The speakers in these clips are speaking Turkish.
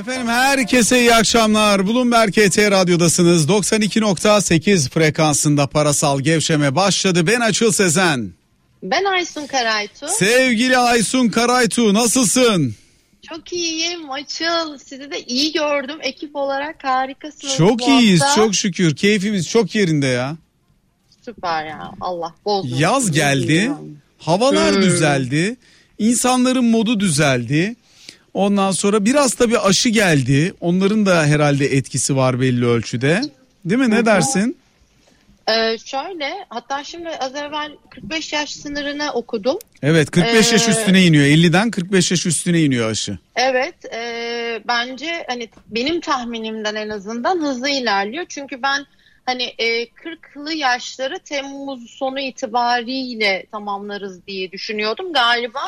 Efendim herkese iyi akşamlar. Bloomberg KT Radyo'dasınız. 92.8 frekansında parasal gevşeme başladı. Ben Açıl Sezen. Ben Aysun Karaytu. Sevgili Aysun Karaytu nasılsın? Çok iyiyim Açıl. Sizi de iyi gördüm. Ekip olarak harikasınız. Çok bu iyiyiz hafta. çok şükür. Keyfimiz çok yerinde ya. Süper ya. Allah bozmasın. Yaz geldi. Havalar Hmm. düzeldi. insanların modu düzeldi. Ondan sonra biraz tabii aşı geldi. Onların da herhalde etkisi var belli ölçüde. Değil mi? Ne dersin? Ee, şöyle hatta şimdi az evvel 45 yaş sınırını okudum. Evet 45 yaş Ee, üstüne iniyor. 50'den 45 yaş üstüne iniyor aşı. Evet e, bence hani benim tahminimden en azından hızlı ilerliyor. Çünkü ben hani e, 40'lı yaşları Temmuz sonu itibariyle tamamlarız diye düşünüyordum. Galiba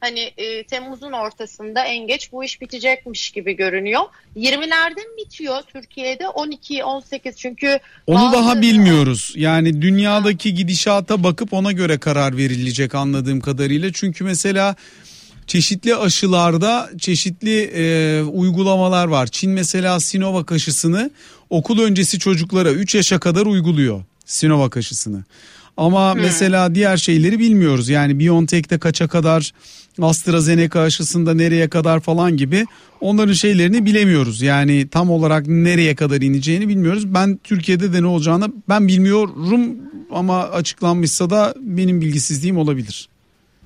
hani e, Temmuz'un ortasında en geç bu iş bitecekmiş gibi görünüyor. 20'lerde mi bitiyor Türkiye'de? 12 18 çünkü Onu bazı- daha bilmiyoruz. Yani dünyadaki gidişata bakıp ona göre karar verilecek anladığım kadarıyla. Çünkü mesela çeşitli aşılarda çeşitli e, uygulamalar var. Çin mesela Sinovac aşısını okul öncesi çocuklara 3 yaşa kadar uyguluyor Sinovac aşısını. Ama mesela diğer şeyleri bilmiyoruz. Yani BioNTech'te kaça kadar AstraZeneca aşısında nereye kadar falan gibi onların şeylerini bilemiyoruz. Yani tam olarak nereye kadar ineceğini bilmiyoruz. Ben Türkiye'de de ne olacağını ben bilmiyorum ama açıklanmışsa da benim bilgisizliğim olabilir.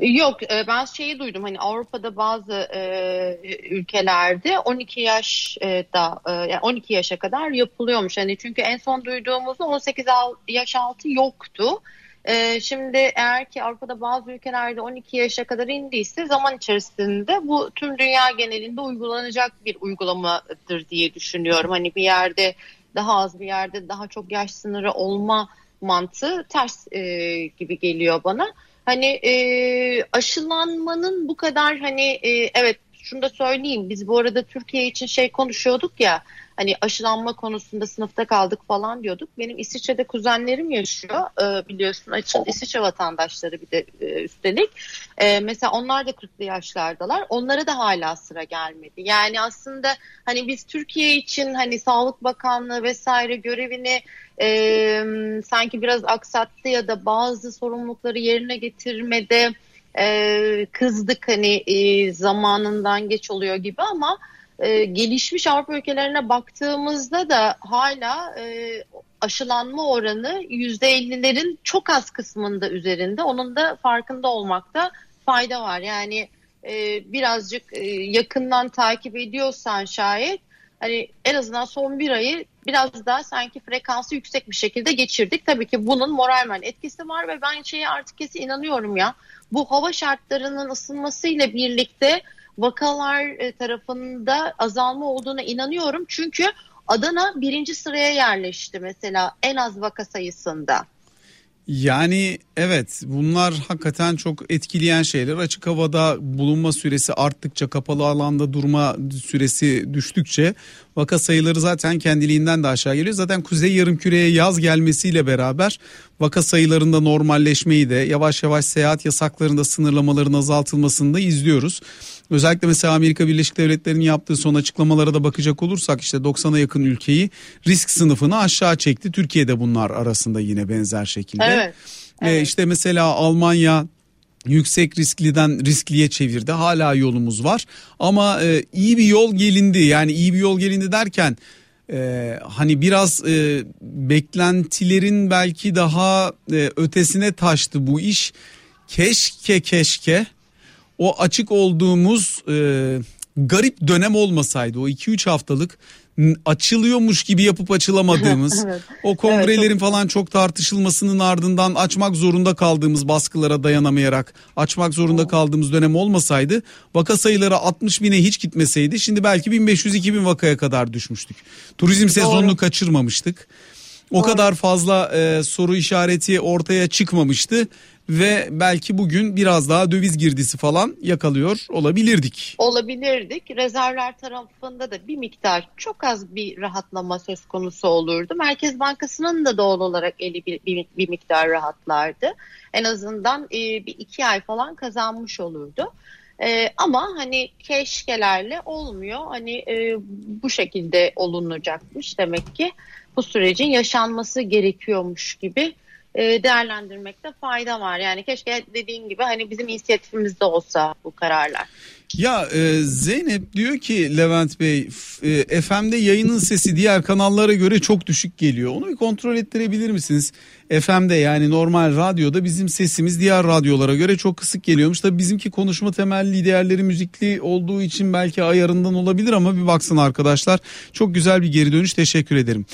Yok e, ben şeyi duydum hani Avrupa'da bazı e, ülkelerde 12 yaş e, da e, yani 12 yaşa kadar yapılıyormuş. Hani çünkü en son duyduğumuzda 18 al- yaş altı yoktu. E, şimdi eğer ki Avrupa'da bazı ülkelerde 12 yaşa kadar indiyse zaman içerisinde bu tüm dünya genelinde uygulanacak bir uygulamadır diye düşünüyorum. Hani bir yerde daha az bir yerde daha çok yaş sınırı olma mantığı ters e, gibi geliyor bana. Hani e, aşılanmanın bu kadar hani e, evet şunu da söyleyeyim biz bu arada Türkiye için şey konuşuyorduk ya hani aşılanma konusunda sınıfta kaldık falan diyorduk. Benim İsviçre'de kuzenlerim yaşıyor e, biliyorsun açın İsviçre vatandaşları bir de e, üstelik. E, mesela onlar da 40'lı yaşlardalar. Onlara da hala sıra gelmedi. Yani aslında hani biz Türkiye için hani Sağlık Bakanlığı vesaire görevini e, sanki biraz aksattı ya da bazı sorumlulukları yerine getirmede e, kızdık hani e, zamanından geç oluyor gibi ama e, gelişmiş Avrupa ülkelerine baktığımızda da hala e, aşılanma oranı %50'lerin çok az kısmında üzerinde. Onun da farkında olmakta fayda var. Yani e, birazcık e, yakından takip ediyorsan şayet hani en azından son bir ayı biraz daha sanki frekansı yüksek bir şekilde geçirdik. Tabii ki bunun moralmen etkisi var ve ben şeye artık kesin inanıyorum ya. Bu hava şartlarının ısınmasıyla birlikte vakalar e, tarafında azalma olduğuna inanıyorum. Çünkü Adana birinci sıraya yerleşti mesela en az vaka sayısında. Yani evet bunlar hakikaten çok etkileyen şeyler. Açık havada bulunma süresi arttıkça kapalı alanda durma süresi düştükçe vaka sayıları zaten kendiliğinden de aşağı geliyor. Zaten kuzey yarımküreye yaz gelmesiyle beraber vaka sayılarında normalleşmeyi de yavaş yavaş seyahat yasaklarında sınırlamaların azaltılmasını da izliyoruz. Özellikle mesela Amerika Birleşik Devletleri'nin yaptığı son açıklamalara da bakacak olursak işte 90'a yakın ülkeyi risk sınıfını aşağı çekti. Türkiye'de bunlar arasında yine benzer şekilde. Evet. Ee, Evet. işte mesela Almanya yüksek riskliden riskliye çevirdi. Hala yolumuz var ama e, iyi bir yol gelindi. Yani iyi bir yol gelindi derken e, hani biraz e, beklentilerin belki daha e, ötesine taştı bu iş. Keşke keşke o açık olduğumuz e, garip dönem olmasaydı o 2-3 haftalık açılıyormuş gibi yapıp açılamadığımız Evet. o kongrelerin falan çok tartışılmasının ardından açmak zorunda kaldığımız baskılara dayanamayarak açmak zorunda kaldığımız dönem olmasaydı vaka sayıları 60 bine hiç gitmeseydi şimdi belki 1500-2000 vakaya kadar düşmüştük. Turizm sezonunu kaçırmamıştık. O kadar fazla e, soru işareti ortaya çıkmamıştı ve belki bugün biraz daha döviz girdisi falan yakalıyor olabilirdik. olabilirdik. Rezervler tarafında da bir miktar çok az bir rahatlama söz konusu olurdu. Merkez Bankası'nın da doğal olarak eli bir, bir, bir miktar rahatlardı. En azından e, bir iki ay falan kazanmış olurdu. E, ama hani keşkelerle olmuyor. Hani e, bu şekilde olunacakmış demek ki bu sürecin yaşanması gerekiyormuş gibi e, değerlendirmekte fayda var. Yani keşke dediğin gibi hani bizim inisiyatifimizde olsa bu kararlar. Ya e, Zeynep diyor ki Levent Bey e, FM'de yayının sesi diğer kanallara göre çok düşük geliyor. Onu bir kontrol ettirebilir misiniz? FM'de yani normal radyoda bizim sesimiz diğer radyolara göre çok kısık geliyormuş. Tabii bizimki konuşma temelli değerleri müzikli olduğu için belki ayarından olabilir ama bir baksın arkadaşlar. Çok güzel bir geri dönüş teşekkür ederim.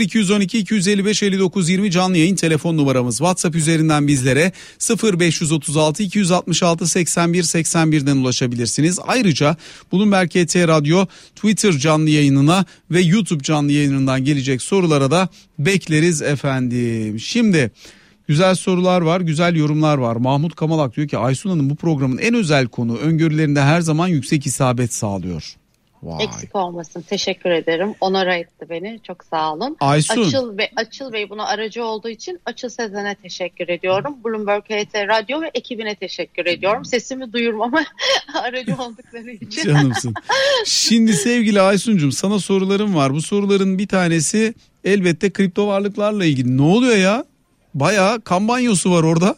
0212 255 59 20 canlı yayın telefon numaramız. WhatsApp üzerinden bizlere 0536 266 81 81'den ulaşabilirsiniz. Ayrıca Bloomberg KT Radyo Twitter canlı yayınına ve YouTube canlı yayınından gelecek sorulara da bekleriz efendim. Şimdi güzel sorular var, güzel yorumlar var. Mahmut Kamalak diyor ki Aysun Hanım bu programın en özel konu öngörülerinde her zaman yüksek isabet sağlıyor. Vay. Eksik olmasın. Teşekkür ederim. Onora etti beni. Çok sağ olun. Aysun. Açıl, Bey, Açıl Bey buna aracı olduğu için Açıl Sezen'e teşekkür ediyorum. Bloomberg HT Radyo ve ekibine teşekkür ediyorum. Sesimi duyurmama aracı oldukları için. Canımsın. Şimdi sevgili Aysun'cum sana sorularım var. Bu soruların bir tanesi elbette kripto varlıklarla ilgili. Ne oluyor ya? Bayağı kampanyosu var orada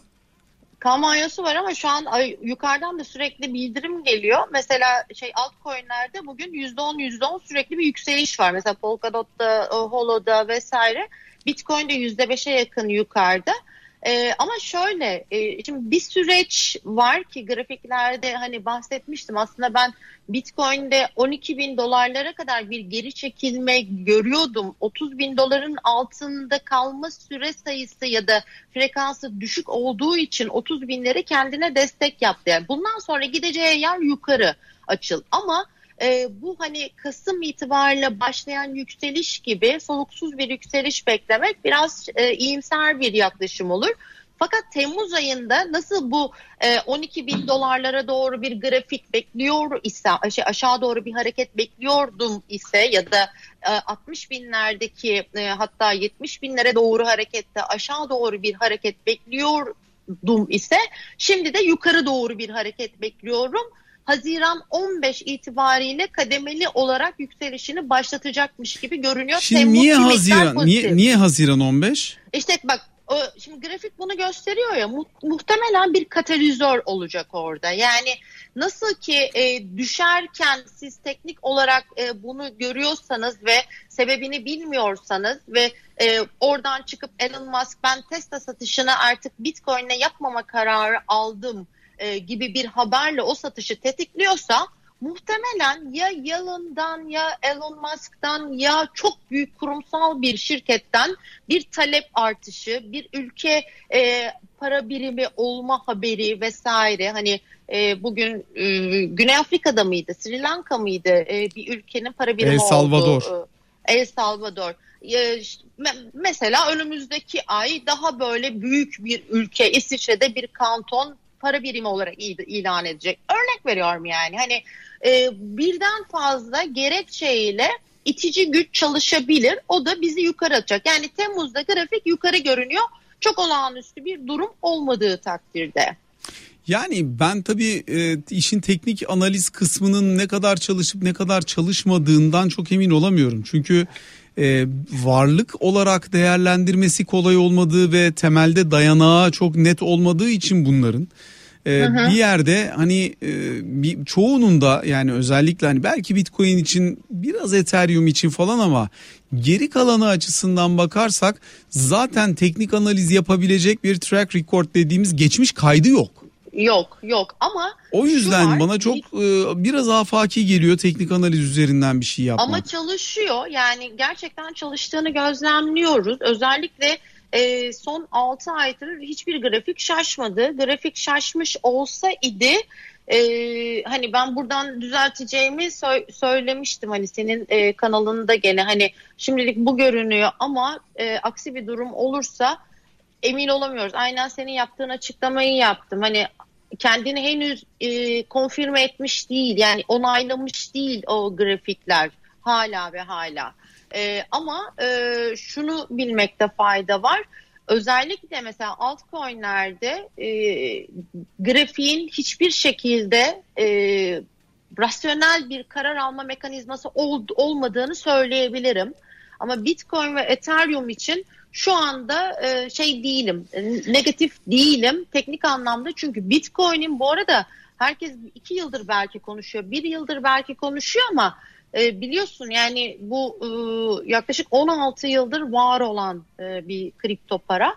kampanyası var ama şu an yukarıdan da sürekli bildirim geliyor. Mesela şey altcoin'lerde bugün %10 %10 sürekli bir yükseliş var. Mesela Polkadot'ta, Holo'da vesaire. Bitcoin'de %5'e yakın yukarıda. Ee, ama şöyle e, şimdi bir süreç var ki grafiklerde hani bahsetmiştim aslında ben Bitcoin'de 12 bin dolarlara kadar bir geri çekilme görüyordum. 30 bin doların altında kalma süre sayısı ya da frekansı düşük olduğu için 30 binleri kendine destek yaptı. Yani bundan sonra gideceği yer yukarı açıl ama e, bu hani Kasım itibariyle başlayan yükseliş gibi soluksuz bir yükseliş beklemek biraz e, iyimser bir yaklaşım olur. Fakat Temmuz ayında nasıl bu e, 12 bin dolarlara doğru bir grafik bekliyor ise şey, aşağı doğru bir hareket bekliyordum ise ya da e, 60 binlerdeki e, hatta 70 binlere doğru harekette aşağı doğru bir hareket bekliyordum ise şimdi de yukarı doğru bir hareket bekliyorum. Haziran 15 itibariyle kademeli olarak yükselişini başlatacakmış gibi görünüyor. Şimdi Temmuz niye Haziran niye niye Haziran 15? İşte bak o, şimdi grafik bunu gösteriyor ya mu, muhtemelen bir katalizör olacak orada. Yani nasıl ki e, düşerken siz teknik olarak e, bunu görüyorsanız ve sebebini bilmiyorsanız ve e, oradan çıkıp Elon Musk ben Tesla satışını artık Bitcoin'le yapmama kararı aldım e, gibi bir haberle o satışı tetikliyorsa muhtemelen ya Yalın'dan ya Elon Musk'tan ya çok büyük kurumsal bir şirketten bir talep artışı, bir ülke e, para birimi olma haberi vesaire hani e, bugün e, Güney Afrika'da mıydı, Sri Lanka mıydı e, bir ülkenin para birimi El Salvador. oldu. El Salvador. E, mesela önümüzdeki ay daha böyle büyük bir ülke İsviçre'de bir kanton para birimi olarak ilan edecek. Örnek veriyorum yani hani e, birden fazla gerekçeyle itici güç çalışabilir. O da bizi yukarı atacak. Yani Temmuz'da grafik yukarı görünüyor. Çok olağanüstü bir durum olmadığı takdirde. Yani ben tabii e, işin teknik analiz kısmının ne kadar çalışıp ne kadar çalışmadığından çok emin olamıyorum. Çünkü e, varlık olarak değerlendirmesi kolay olmadığı ve temelde dayanağı çok net olmadığı için bunların e, hı hı. bir yerde hani e, bir, çoğunun da yani özellikle hani belki Bitcoin için biraz Ethereum için falan ama geri kalanı açısından bakarsak zaten teknik analiz yapabilecek bir track record dediğimiz geçmiş kaydı yok. Yok yok ama o yüzden var, bana çok e, biraz afaki geliyor teknik analiz üzerinden bir şey yapmak. Ama çalışıyor yani gerçekten çalıştığını gözlemliyoruz. Özellikle e, son 6 aydır hiçbir grafik şaşmadı. Grafik şaşmış olsa idi e, hani ben buradan düzelteceğimi sö- söylemiştim hani senin e, kanalında gene hani şimdilik bu görünüyor ama e, aksi bir durum olursa emin olamıyoruz. Aynen senin yaptığın açıklamayı yaptım. Hani kendini henüz e, konfirme etmiş değil yani onaylamış değil o grafikler hala ve hala. E, ama e, şunu bilmekte fayda var. özellikle mesela altcoin'lerde e, grafiğin hiçbir şekilde e, rasyonel bir karar alma mekanizması ol, olmadığını söyleyebilirim. Ama Bitcoin ve Ethereum için şu anda e, şey değilim, negatif değilim teknik anlamda. Çünkü Bitcoin'in bu arada herkes iki yıldır belki konuşuyor, bir yıldır belki konuşuyor ama e, biliyorsun yani bu e, yaklaşık 16 yıldır var olan e, bir kripto para.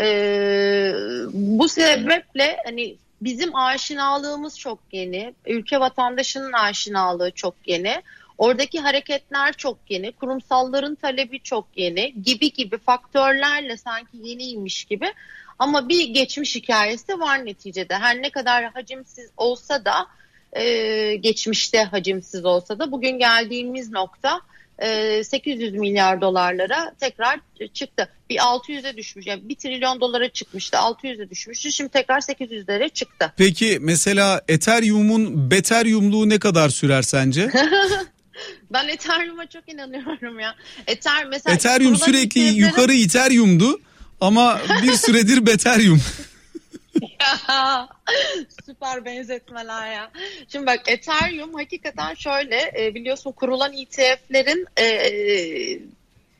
E, bu sebeple hani bizim aşinalığımız çok yeni, ülke vatandaşının aşinalığı çok yeni. Oradaki hareketler çok yeni, kurumsalların talebi çok yeni gibi gibi faktörlerle sanki yeniymiş gibi. Ama bir geçmiş hikayesi var neticede. Her ne kadar hacimsiz olsa da e, geçmişte hacimsiz olsa da bugün geldiğimiz nokta e, 800 milyar dolarlara tekrar çıktı. Bir 600'e düşmüş. Yani 1 trilyon dolara çıkmıştı. 600'e düşmüştü. Şimdi tekrar 800'lere çıktı. Peki mesela Ethereum'un Beterium'luğu ne kadar sürer sence? ben Ethereum'a çok inanıyorum ya. Ether, mesela Ethereum sürekli yukarı Ethereum'du ama bir süredir Beterium. Süper benzetmeler ya. Şimdi bak Ethereum hakikaten şöyle e, biliyorsun kurulan ETF'lerin e, e,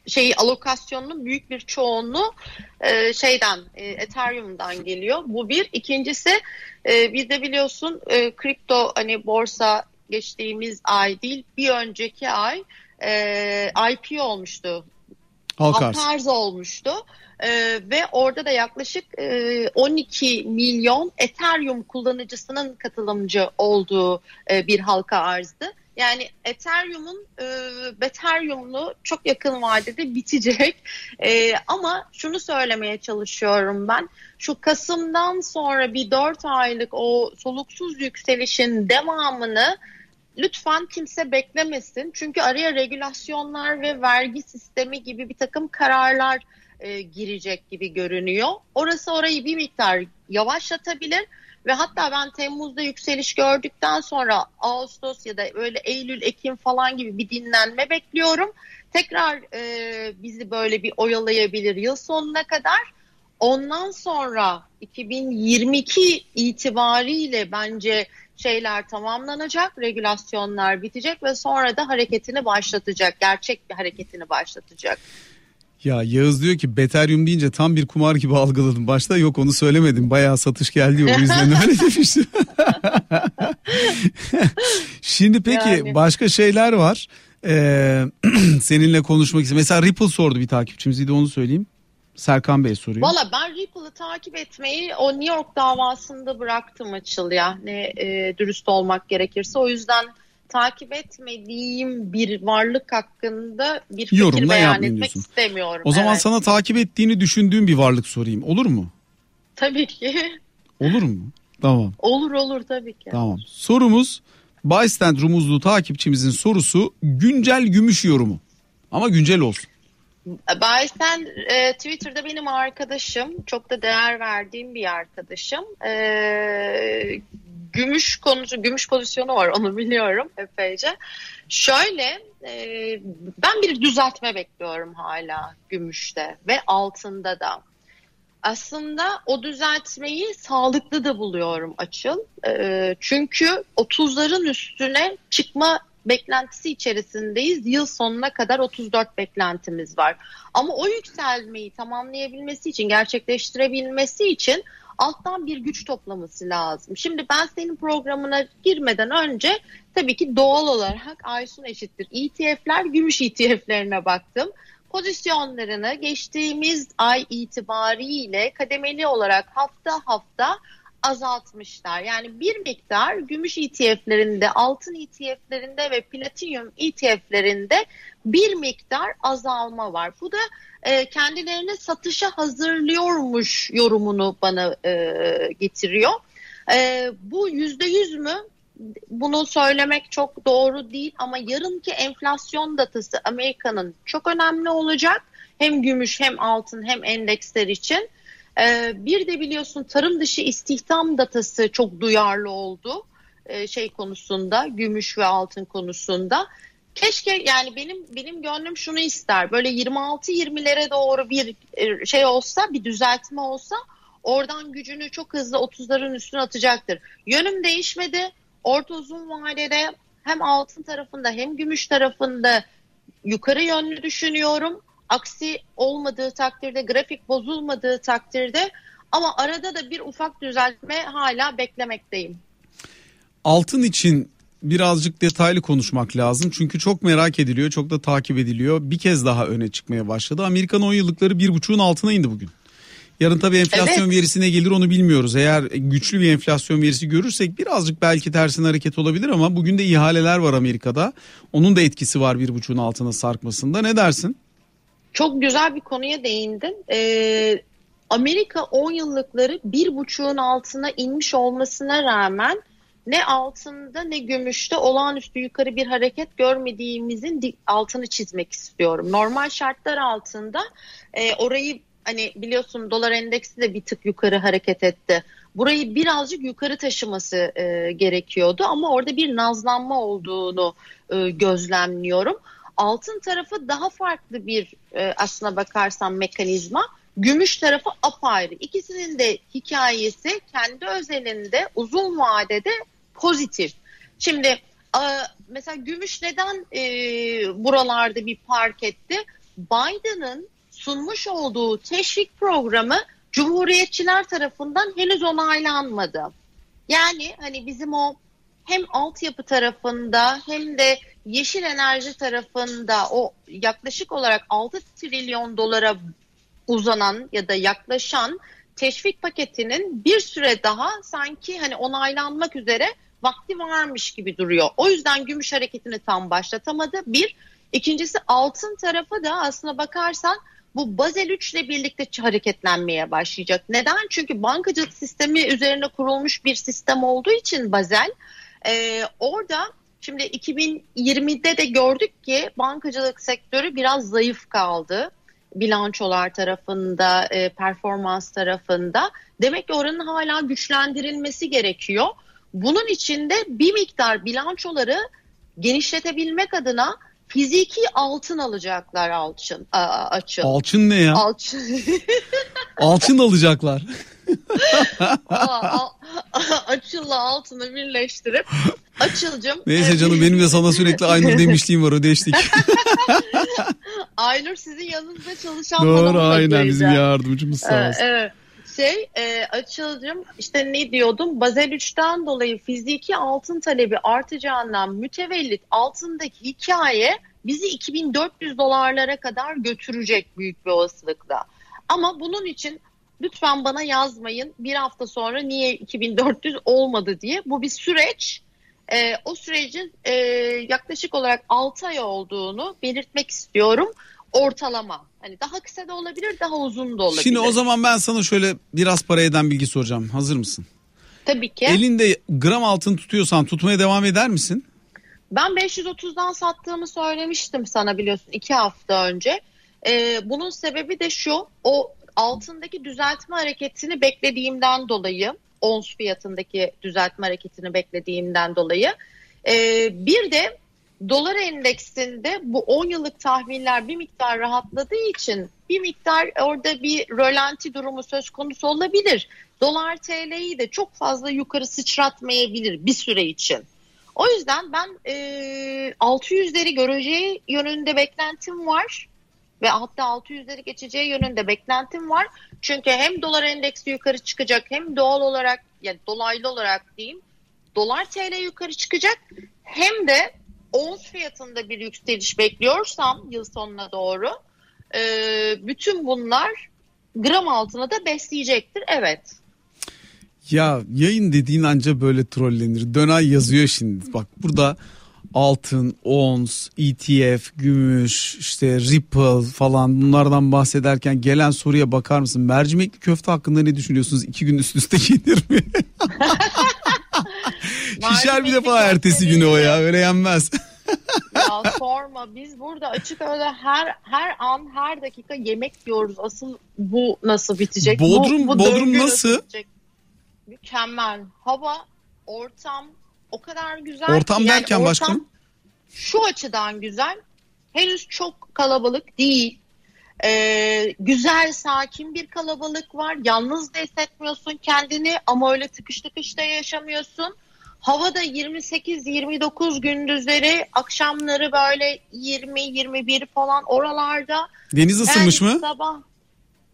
şeyi alokasyonunun büyük bir çoğunluğu e, şeyden e, Ethereum'dan geliyor. Bu bir. İkincisi e, bizde biliyorsun e, kripto hani borsa geçtiğimiz ay değil bir önceki ay e, IPO olmuştu. Halk arz olmuştu. Ee, ve orada da yaklaşık e, 12 milyon Ethereum kullanıcısının katılımcı olduğu e, bir halka arzdı. Yani Ethereum'un e, Ethereum'lu çok yakın vadede bitecek. E, ama şunu söylemeye çalışıyorum ben. Şu Kasım'dan sonra bir 4 aylık o soluksuz yükselişin devamını lütfen kimse beklemesin. Çünkü araya regülasyonlar ve vergi sistemi gibi bir takım kararlar e, girecek gibi görünüyor. Orası orayı bir miktar yavaşlatabilir ve hatta ben Temmuz'da yükseliş gördükten sonra Ağustos ya da öyle Eylül, Ekim falan gibi bir dinlenme bekliyorum. Tekrar e, bizi böyle bir oyalayabilir yıl sonuna kadar. Ondan sonra 2022 itibariyle bence şeyler tamamlanacak, regülasyonlar bitecek ve sonra da hareketini başlatacak, gerçek bir hareketini başlatacak. Ya Yağız diyor ki Beterium deyince tam bir kumar gibi algıladım. Başta yok onu söylemedim. Bayağı satış geldi o yüzden öyle demiştim. Şimdi peki yani. başka şeyler var. Ee, seninle konuşmak için. Mesela Ripple sordu bir takipçimiz de onu söyleyeyim. Serkan Bey soruyor. Valla ben Ripple'ı takip etmeyi o New York davasında bıraktım açıl ya. Ne e, dürüst olmak gerekirse. O yüzden takip etmediğim bir varlık hakkında bir fikir Yorumla beyan etmek diyorsun. istemiyorum. O zaman evet. sana takip ettiğini düşündüğüm bir varlık sorayım. Olur mu? Tabii ki. Olur mu? Tamam. Olur olur tabii ki. Tamam. Sorumuz Bystand Rumuzlu takipçimizin sorusu güncel gümüş yorumu. Ama güncel olsun. Bystand e, Twitter'da benim arkadaşım. Çok da değer verdiğim bir arkadaşım. E, gümüş konusu, gümüş pozisyonu var onu biliyorum epeyce. Şöyle e, ben bir düzeltme bekliyorum hala gümüşte ve altında da. Aslında o düzeltmeyi sağlıklı da buluyorum açıl. E, çünkü 30'ların üstüne çıkma beklentisi içerisindeyiz. Yıl sonuna kadar 34 beklentimiz var. Ama o yükselmeyi tamamlayabilmesi için, gerçekleştirebilmesi için alttan bir güç toplaması lazım. Şimdi ben senin programına girmeden önce tabii ki doğal olarak Aysun eşittir ETF'ler, gümüş ETF'lerine baktım. Pozisyonlarını geçtiğimiz ay itibariyle kademeli olarak hafta hafta azaltmışlar. Yani bir miktar gümüş ETF'lerinde, altın ETF'lerinde ve platinyum ETF'lerinde bir miktar azalma var. Bu da e, kendilerini satışa hazırlıyormuş yorumunu bana e, getiriyor. E, bu yüzde yüz mü? Bunu söylemek çok doğru değil ama yarınki enflasyon datası Amerika'nın çok önemli olacak. Hem gümüş hem altın hem endeksler için. Ee, bir de biliyorsun tarım dışı istihdam datası çok duyarlı oldu ee, şey konusunda, gümüş ve altın konusunda. Keşke yani benim benim gönlüm şunu ister. Böyle 26-20'lere doğru bir e, şey olsa, bir düzeltme olsa oradan gücünü çok hızlı 30'ların üstüne atacaktır. Yönüm değişmedi. Orta uzun vadede hem altın tarafında hem gümüş tarafında yukarı yönlü düşünüyorum. Aksi olmadığı takdirde, grafik bozulmadığı takdirde ama arada da bir ufak düzeltme hala beklemekteyim. Altın için birazcık detaylı konuşmak lazım. Çünkü çok merak ediliyor, çok da takip ediliyor. Bir kez daha öne çıkmaya başladı. Amerikan 10 yıllıkları bir buçuğun altına indi bugün. Yarın tabii enflasyon evet. verisine gelir onu bilmiyoruz. Eğer güçlü bir enflasyon verisi görürsek birazcık belki tersine hareket olabilir ama bugün de ihaleler var Amerika'da. Onun da etkisi var bir buçuğun altına sarkmasında. Ne dersin? Çok güzel bir konuya değindin. Ee, Amerika 10 yıllıkları bir buçuğun altına inmiş olmasına rağmen ne altında ne gümüşte olağanüstü yukarı bir hareket görmediğimizin altını çizmek istiyorum. Normal şartlar altında e, orayı hani biliyorsun dolar endeksi de bir tık yukarı hareket etti. Burayı birazcık yukarı taşıması e, gerekiyordu ama orada bir nazlanma olduğunu e, gözlemliyorum. Altın tarafı daha farklı bir e, aslına bakarsan mekanizma. Gümüş tarafı apayrı. İkisinin de hikayesi kendi özelinde uzun vadede pozitif. Şimdi mesela gümüş neden e, buralarda bir park etti? Biden'ın sunmuş olduğu teşvik programı Cumhuriyetçiler tarafından henüz onaylanmadı. Yani hani bizim o hem altyapı tarafında hem de yeşil enerji tarafında o yaklaşık olarak 6 trilyon dolara uzanan ya da yaklaşan teşvik paketinin bir süre daha sanki hani onaylanmak üzere vakti varmış gibi duruyor. O yüzden gümüş hareketini tam başlatamadı. Bir. ikincisi altın tarafı da aslına bakarsan bu Bazel 3 ile birlikte hareketlenmeye başlayacak. Neden? Çünkü bankacılık sistemi üzerine kurulmuş bir sistem olduğu için Bazel e, orada şimdi 2020'de de gördük ki bankacılık sektörü biraz zayıf kaldı bilançolar tarafında, e, performans tarafında. Demek ki oranın hala güçlendirilmesi gerekiyor. Bunun içinde bir miktar bilançoları genişletebilmek adına fiziki altın alacaklar alçın a, açın. Alçın ne ya? Alçın. alçın alacaklar. Açılla altını birleştirip Açılcım. Neyse canım benim de sana sürekli Aynur demişliğim var ödeştik. Aynur sizin yanınızda çalışan Doğru aynen bizim yardımcımız sağ olsun. Ee, evet şey e, Açılcım işte ne diyordum Bazel 3'ten dolayı fiziki altın talebi artacağından mütevellit altındaki hikaye bizi 2400 dolarlara kadar götürecek büyük bir olasılıkla. Ama bunun için lütfen bana yazmayın bir hafta sonra niye 2400 olmadı diye. Bu bir süreç. E, o sürecin e, yaklaşık olarak 6 ay olduğunu belirtmek istiyorum ortalama. Hani daha kısa da olabilir, daha uzun da olabilir. Şimdi o zaman ben sana şöyle biraz para eden bilgi soracağım. Hazır mısın? Tabii ki. Elinde gram altın tutuyorsan tutmaya devam eder misin? Ben 530'dan sattığımı söylemiştim sana biliyorsun iki hafta önce. Ee, bunun sebebi de şu, o altındaki düzeltme hareketini beklediğimden dolayı, ons fiyatındaki düzeltme hareketini beklediğimden dolayı. Ee, bir de dolar endeksinde bu 10 yıllık tahminler bir miktar rahatladığı için bir miktar orada bir rölanti durumu söz konusu olabilir. Dolar TL'yi de çok fazla yukarı sıçratmayabilir bir süre için. O yüzden ben e, 600'leri göreceği yönünde beklentim var ve hatta 600'leri geçeceği yönünde beklentim var. Çünkü hem dolar endeksi yukarı çıkacak hem doğal olarak yani dolaylı olarak diyeyim dolar TL yukarı çıkacak hem de ons fiyatında bir yükseliş bekliyorsam yıl sonuna doğru e, bütün bunlar gram altına da besleyecektir. Evet. Ya yayın dediğin anca böyle trollenir. Dönay yazıyor şimdi. Bak burada altın, ons, ETF, gümüş, işte Ripple falan bunlardan bahsederken gelen soruya bakar mısın? Mercimekli köfte hakkında ne düşünüyorsunuz? İki gün üst üste yenir mi? Şişer bir defa ertesi günü o ya öyle yenmez. ya sorma biz burada açık öyle her her an her dakika yemek yiyoruz. Asıl bu nasıl bitecek? Bodrum bu, bu Bodrum nasıl? Mükemmel. Hava, ortam o kadar güzel Ortam ki. derken yani başkanım? şu açıdan güzel. Henüz çok kalabalık değil. Ee, güzel, sakin bir kalabalık var. Yalnız da hissetmiyorsun kendini ama öyle tıkış tıkış da yaşamıyorsun. Havada 28-29 gündüzleri, akşamları böyle 20-21 falan oralarda. Deniz ısınmış Yani mı? Sabah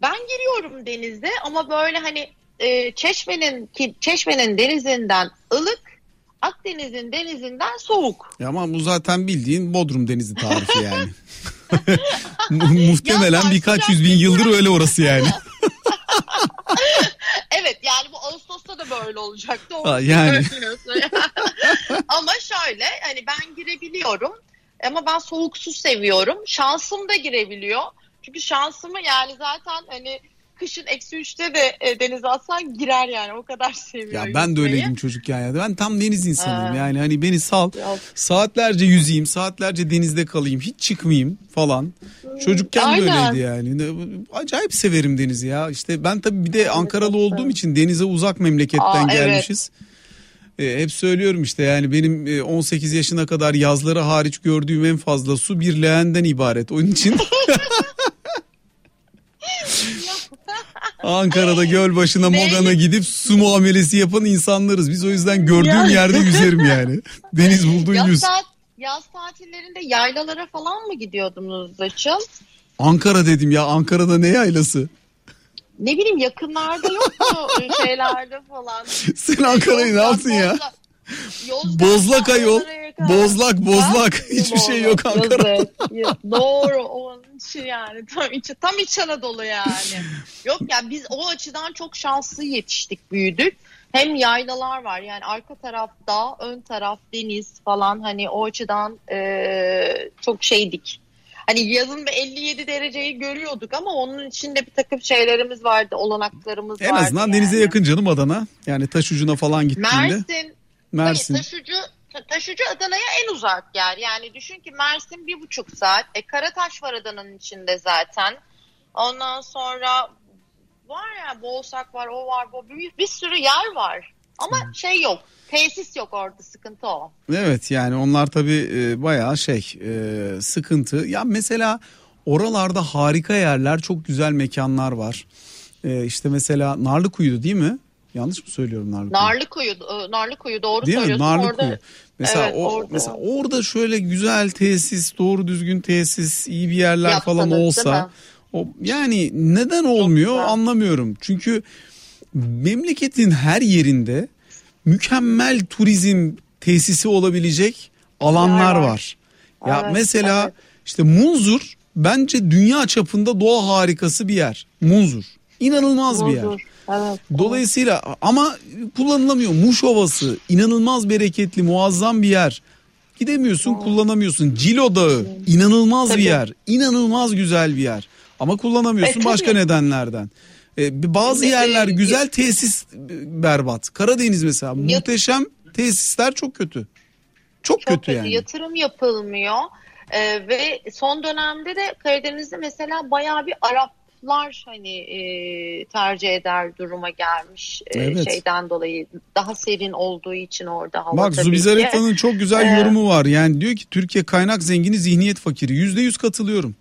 ben giriyorum denize ama böyle hani e, Çeşme'nin ki Çeşme'nin denizinden ılık, Akdeniz'in denizinden soğuk. Ya ama bu zaten bildiğin Bodrum Denizi tarifi yani. Mu- Muhtemelen Ya birkaç yüz bin yıldır öyle orası yani. Evet yani bu Ağustos'ta da böyle olacaktı. Ha, yani. Ama şöyle hani ben girebiliyorum ama ben soğuk su seviyorum. Şansım da girebiliyor. Çünkü şansımı yani zaten hani kışın eksi üçte de e, denize atsan girer yani o kadar seviyorum. Ya ben de öyleydim çocukken ya. Ben tam deniz insanıyım. Ha. Yani hani beni sal. Saatlerce yüzeyim, saatlerce denizde kalayım, hiç çıkmayayım falan. Çocukken de Aynen. öyleydi yani. Acayip severim denizi ya. İşte ben tabii bir de Ankaralı olduğum için denize uzak memleketten Aa, evet. gelmişiz. E, hep söylüyorum işte yani benim e, 18 yaşına kadar yazları hariç gördüğüm en fazla su bir leğenden ibaret. Onun için Ankara'da göl başına Ne? Mogan'a gidip su muamelesi yapan insanlarız. Biz o yüzden gördüğüm yerde yüzerim yani. Deniz buldun Yaz, yüz. saat, yaz tatillerinde yaylalara falan mı gidiyordunuz Açıl? Ankara dedim ya Ankara'da ne yaylası? Ne bileyim yakınlarda yok mu şeylerde falan? Sen Ankara'yı ne yaptın ya? Yozgat, Bozlak ayol. Bozlak bozlak. Ha? Hiçbir şey yok Ankara'da. Doğru onun için yani tam iç, tam iç Anadolu yani. Yok ya biz o açıdan çok şanslı yetiştik büyüdük. Hem yaylalar var yani arka taraf dağ ön taraf deniz falan hani o açıdan eee, çok şeydik. Hani yazın bir 57 dereceyi görüyorduk ama onun içinde bir takım şeylerimiz vardı, olanaklarımız En vardı. azından yani. denize yakın canım Adana. Yani taş ucuna falan gittiğinde. Mersin, Mersin. Hayır, taşucu, ta- taşucu Adana'ya en uzak yer. Yani düşün ki Mersin bir buçuk saat. E, Karataş var Adana'nın içinde zaten. Ondan sonra var ya Boğsak var, o var, bu bir, bir sürü yer var. Ama şey yok, tesis yok orada sıkıntı o. Evet yani onlar tabii e, bayağı şey e, sıkıntı. Ya mesela oralarda harika yerler, çok güzel mekanlar var. E, işte mesela Narlıkuyu'du değil mi? Yanlış mı söylüyorum Narlıkuyu? Narlıkuyu, e, Narlıkuyu doğru Değil mi? söylüyorsun. Narlıkuyu. Orada Mesela Evet, o orada. mesela orada şöyle güzel tesis, doğru düzgün tesis, iyi bir yerler Yapsanız, falan olsa mi? o yani neden olmuyor anlamıyorum. Çünkü memleketin her yerinde mükemmel turizm tesisi olabilecek alanlar var. Ya Evet, mesela evet. işte Munzur bence dünya çapında doğa harikası bir yer. Munzur. İnanılmaz bir yer. Evet. Dolayısıyla ama kullanılamıyor. Muş Ovası inanılmaz bereketli, muazzam bir yer. Gidemiyorsun, kullanamıyorsun. Cilo Dağı inanılmaz bir Tabii. yer. İnanılmaz güzel bir yer. Ama kullanamıyorsun E, başka nedenlerden. Ee, bazı E, yerler e, güzel tesis e, berbat. Karadeniz mesela muhteşem tesisler çok kötü. Çok, Çok kötü, kötü, yani. yatırım yapılmıyor Ee, ve son dönemde de Karadeniz'de mesela bayağı bir Araplar hani e, tercih eder duruma gelmiş e, Evet. şeyden dolayı daha serin olduğu için orada hava Bak tabii Zubizar ki. Efa'nın çok güzel Ee, yorumu var. Yani diyor ki Türkiye kaynak zengini zihniyet fakiri. Yüzde yüz katılıyorum.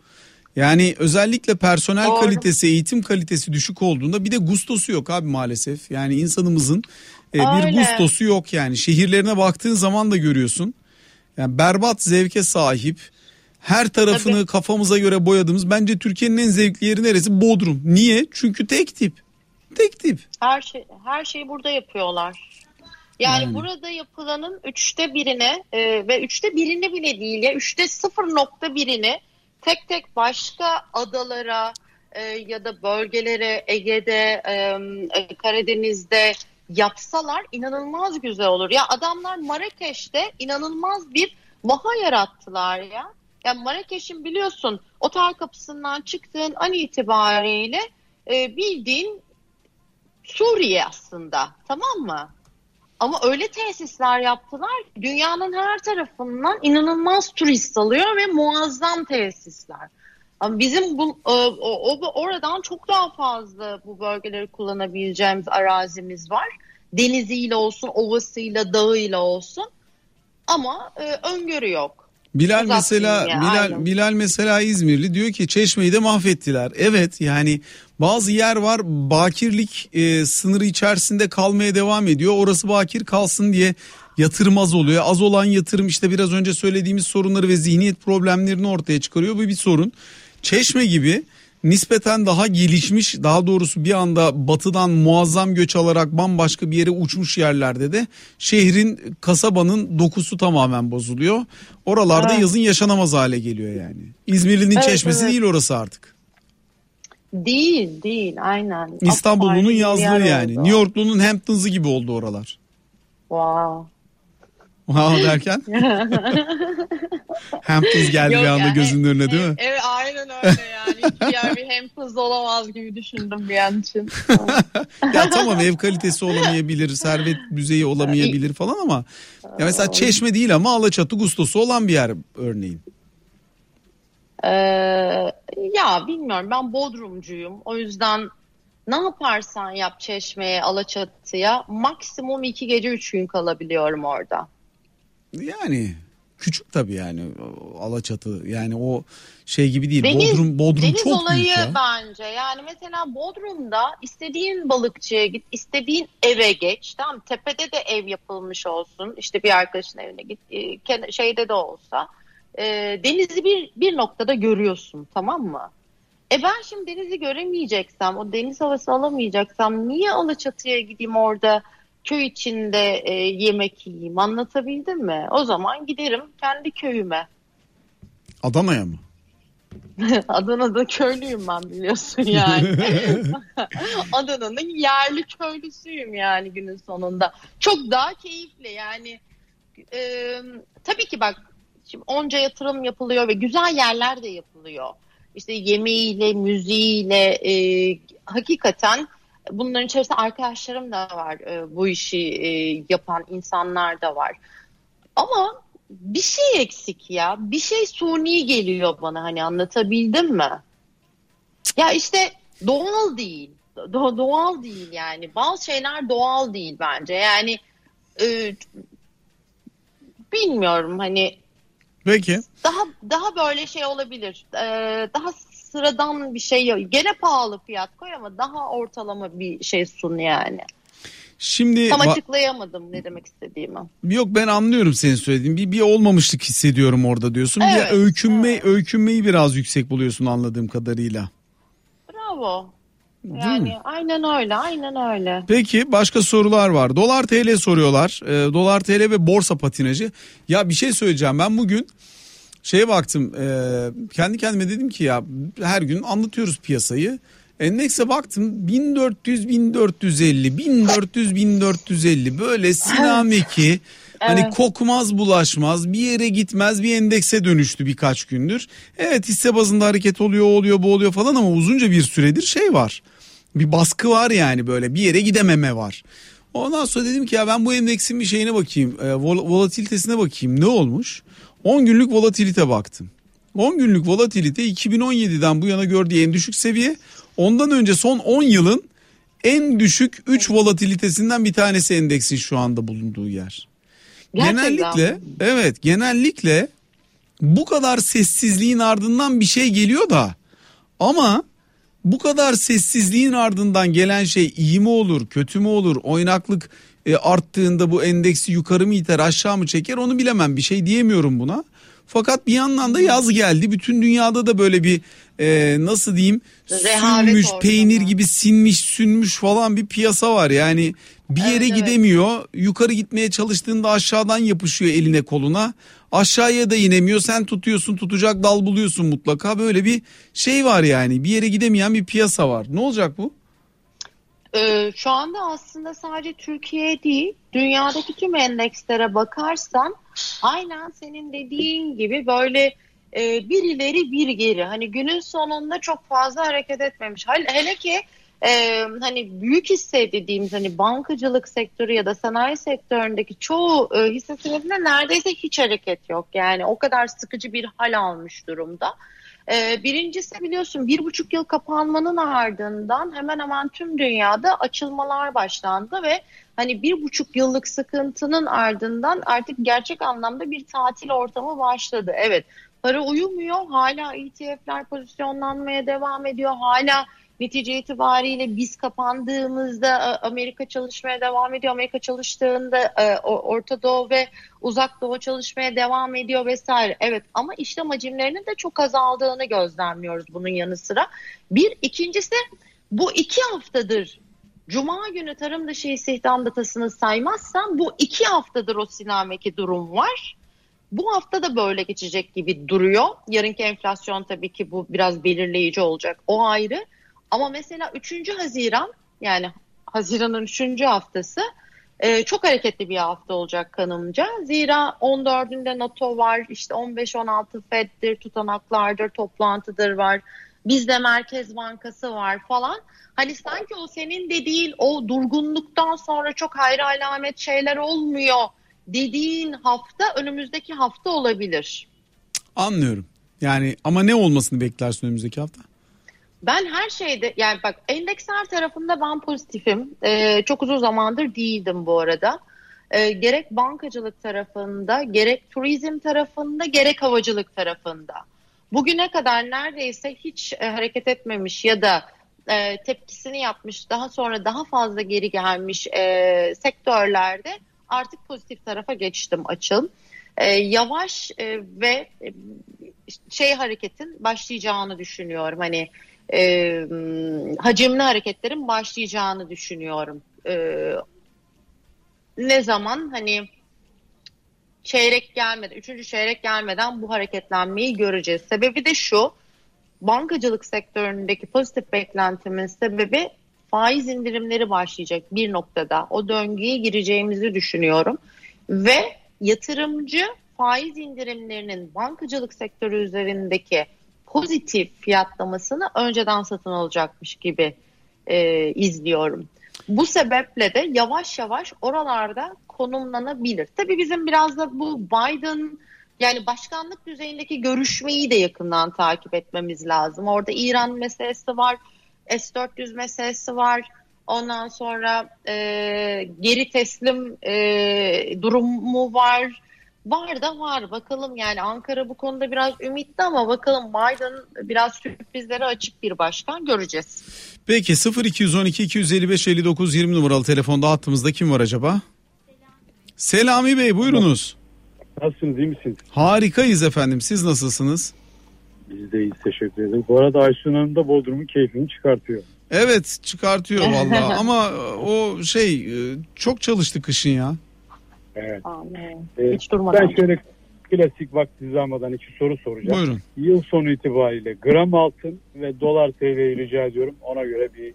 Yani özellikle personel Doğru. kalitesi, eğitim kalitesi düşük olduğunda bir de gustosu yok abi maalesef. Yani insanımızın e, bir Öyle. gustosu yok yani. Şehirlerine baktığın zaman da görüyorsun. Yani berbat zevke sahip. Her tarafını Tabii. kafamıza göre boyadığımız bence Türkiye'nin en zevkli yeri neresi? Bodrum. Niye? Çünkü tek tip. Tek tip. Her şey her şeyi burada yapıyorlar. Yani, Yani. burada yapılanın üçte birine e, ve üçte birini bile değil ya üçte sıfır nokta birini tek tek başka adalara e, ya da bölgelere Ege'de, e, e, Karadeniz'de yapsalar inanılmaz güzel olur. Ya adamlar Marrakeş'te inanılmaz bir vaha yarattılar ya. Yani Marrakeş'in biliyorsun otel kapısından çıktığın an itibariyle e, bildiğin Suriye aslında tamam mı? Ama öyle tesisler yaptılar ki dünyanın her tarafından inanılmaz turist alıyor ve muazzam tesisler. Ama bizim bu e, o, o- oradan çok daha fazla bu bölgeleri kullanabileceğimiz arazimiz var. Deniziyle olsun, ovasıyla, dağıyla olsun. Ama e, öngörü yok. Bilal mesela ya, Bilal aynen. Bilal mesela İzmirli diyor ki Çeşme'yi de mahvettiler. Evet yani bazı yer var bakirlik e, sınırı içerisinde kalmaya devam ediyor. Orası bakir kalsın diye yatırım az oluyor. Az olan yatırım işte biraz önce söylediğimiz sorunları ve zihniyet problemlerini ortaya çıkarıyor. Bu bir sorun. Çeşme gibi nispeten daha gelişmiş daha doğrusu bir anda batıdan muazzam göç alarak bambaşka bir yere uçmuş yerlerde de şehrin kasabanın dokusu tamamen bozuluyor. Oralarda evet. yazın yaşanamaz hale geliyor yani. İzmirli'nin evet, çeşmesi evet. değil orası artık. Değil değil aynen. İstanbul'un yazlığı yani. Oldu. New York'lu'nun Hamptons'ı gibi oldu oralar. Wow. Wow derken? Hamptons geldi Yok bir anda yani, gözünün önüne değil mi? Evet aynen öyle yani. Bir Hamptons olamaz gibi düşündüm bir an için. ya tamam ev kalitesi olamayabilir, servet düzeyi olamayabilir falan ama ya mesela Çeşme değil ama Alaçatı gustosu olan bir yer örneğin. Ee, ya bilmiyorum ben Bodrumcuyum. O yüzden ne yaparsan yap Çeşme'ye, Alaçatı'ya maksimum iki gece üç gün kalabiliyorum orada. Yani küçük tabii yani Alaçatı yani o şey gibi değil. Deniz, Bodrum Bodrum deniz çok olayı büyük ya. bence. Yani mesela Bodrum'da istediğin balıkçıya git, istediğin eve geç. Tamam tepede de ev yapılmış olsun. İşte bir arkadaşın evine git. E, şeyde de olsa. E, denizi bir bir noktada görüyorsun tamam mı? E ben şimdi denizi göremeyeceksem, o deniz havası alamayacaksam niye Alaçatı'ya gideyim orada köy içinde e, yemek yiyeyim anlatabildim mi? O zaman giderim kendi köyüme. Adana'ya mı? Adana'da köylüyüm ben biliyorsun yani. Adana'nın yerli köylüsüyüm yani günün sonunda. Çok daha keyifli yani. E, tabii ki bak şimdi onca yatırım yapılıyor ve güzel yerler de yapılıyor. İşte yemeğiyle, müziğiyle e, hakikaten bunların içerisinde arkadaşlarım da var. E, bu işi e, yapan insanlar da var. Ama bir şey eksik ya. Bir şey suni geliyor bana hani anlatabildim mi? Ya işte doğal değil. Do- doğal değil yani. Bazı şeyler doğal değil bence. Yani e, bilmiyorum hani Peki. Daha daha böyle şey olabilir. Ee, daha sıradan bir şey yok. Gene pahalı fiyat koy ama daha ortalama bir şey sun yani. Şimdi tam açıklayamadım ne demek istediğimi. Yok ben anlıyorum senin söylediğin. Bir bir olmamışlık hissediyorum orada diyorsun. Evet, bir öykünme evet. öykünmeyi biraz yüksek buluyorsun anladığım kadarıyla. Bravo. Yani aynen öyle, aynen öyle. Peki başka sorular var. Dolar TL soruyorlar. E, Dolar TL ve borsa patinajı. Ya bir şey söyleyeceğim. Ben bugün şeye baktım. E, kendi kendime dedim ki ya her gün anlatıyoruz piyasayı. Endekse baktım 1400 1450 1400 1450 böyle sinameki Hani evet. kokmaz bulaşmaz bir yere gitmez bir endekse dönüştü birkaç gündür. Evet hisse bazında hareket oluyor oluyor bu oluyor falan ama uzunca bir süredir şey var. Bir baskı var yani böyle bir yere gidememe var. Ondan sonra dedim ki ya ben bu endeksin bir şeyine bakayım e, vol- volatilitesine bakayım ne olmuş. 10 günlük volatilite baktım. 10 günlük volatilite 2017'den bu yana gördüğü en düşük seviye. Ondan önce son 10 yılın en düşük 3 volatilitesinden bir tanesi endeksin şu anda bulunduğu yer. Gerçekten. Genellikle evet genellikle bu kadar sessizliğin ardından bir şey geliyor da ama bu kadar sessizliğin ardından gelen şey iyi mi olur kötü mü olur oynaklık e, arttığında bu endeksi yukarı mı iter aşağı mı çeker onu bilemem. Bir şey diyemiyorum buna. Fakat bir yandan da yaz geldi. Bütün dünyada da böyle bir e, nasıl diyeyim Rehavet sünmüş ortamı. peynir gibi sinmiş sünmüş falan bir piyasa var. Yani bir yere evet, gidemiyor. Evet. yukarı gitmeye çalıştığında aşağıdan yapışıyor eline koluna. Aşağıya da inemiyor. Sen tutuyorsun tutacak dal buluyorsun mutlaka. Böyle bir şey var yani. Bir yere gidemeyen bir piyasa var. Ne olacak bu? Ee, şu anda aslında sadece Türkiye değil dünyadaki tüm endekslere bakarsan aynen senin dediğin gibi böyle e, bir ileri bir geri. Hani günün sonunda çok fazla hareket etmemiş. Hele ki e, hani büyük hisse dediğimiz hani bankacılık sektörü ya da sanayi sektöründeki çoğu e, hisse senedinde neredeyse hiç hareket yok. Yani o kadar sıkıcı bir hal almış durumda. E, birincisi biliyorsun bir buçuk yıl kapanmanın ardından hemen hemen tüm dünyada açılmalar başlandı ve hani bir buçuk yıllık sıkıntının ardından artık gerçek anlamda bir tatil ortamı başladı. Evet para uyumuyor hala ETF'ler pozisyonlanmaya devam ediyor hala netice itibariyle biz kapandığımızda e, Amerika çalışmaya devam ediyor. Amerika çalıştığında e, Orta Doğu ve Uzak Doğu çalışmaya devam ediyor vesaire. Evet ama işlem hacimlerinin de çok azaldığını gözlemliyoruz bunun yanı sıra. Bir ikincisi bu iki haftadır Cuma günü tarım dışı istihdam datasını saymazsam bu iki haftadır o sinameki durum var. Bu hafta da böyle geçecek gibi duruyor. Yarınki enflasyon tabii ki bu biraz belirleyici olacak. O ayrı. Ama mesela 3. Haziran yani Haziran'ın 3. haftası e, çok hareketli bir hafta olacak kanımca. Zira 14'ünde NATO var, işte 15-16 Fed'dir, tutanaklardır, toplantıdır var. Bizde Merkez Bankası var falan. Hani sanki o senin dediğin o durgunluktan sonra çok hayra alamet şeyler olmuyor dediğin hafta önümüzdeki hafta olabilir. Anlıyorum. Yani ama ne olmasını beklersin önümüzdeki hafta? Ben her şeyde yani bak endeksler tarafında ben pozitifim. Ee, çok uzun zamandır değildim bu arada. Ee, gerek bankacılık tarafında, gerek turizm tarafında, gerek havacılık tarafında. Bugüne kadar neredeyse hiç e, hareket etmemiş ya da e, tepkisini yapmış, daha sonra daha fazla geri gelmiş e, sektörlerde artık pozitif tarafa geçtim açıl. E, yavaş e, ve e, şey hareketin başlayacağını düşünüyorum. Hani e, hacimli hareketlerin başlayacağını düşünüyorum. E, ne zaman hani çeyrek gelmeden, üçüncü çeyrek gelmeden bu hareketlenmeyi göreceğiz. Sebebi de şu, bankacılık sektöründeki pozitif beklentimin sebebi faiz indirimleri başlayacak bir noktada. O döngüye gireceğimizi düşünüyorum. Ve yatırımcı faiz indirimlerinin bankacılık sektörü üzerindeki pozitif fiyatlamasını önceden satın alacakmış gibi e, izliyorum. Bu sebeple de yavaş yavaş oralarda konumlanabilir. Tabii bizim biraz da bu Biden yani başkanlık düzeyindeki görüşmeyi de yakından takip etmemiz lazım. Orada İran meselesi var, S-400 meselesi var. Ondan sonra e, geri teslim e, durumu var. Var da var. Bakalım yani Ankara bu konuda biraz ümitli ama bakalım Biden biraz sürprizlere açık bir başkan göreceğiz. Peki 0212 255 59 20 numaralı telefonda hattımızda kim var acaba? Selami Bey buyurunuz. Nasılsınız iyi misiniz? Harikayız efendim siz nasılsınız? Biz de iyiyiz teşekkür ederim. Bu arada Aysun Hanım da Bodrum'un keyfini çıkartıyor. Evet çıkartıyor vallahi ama o şey e, çok çalıştı kışın ya. Evet. Amin. Ee, Hiç durmadan. Ben şöyle klasik vaktinizi almadan iki soru soracağım. Buyurun. Yıl sonu itibariyle gram altın ve dolar TL'yi rica ediyorum. Ona göre bir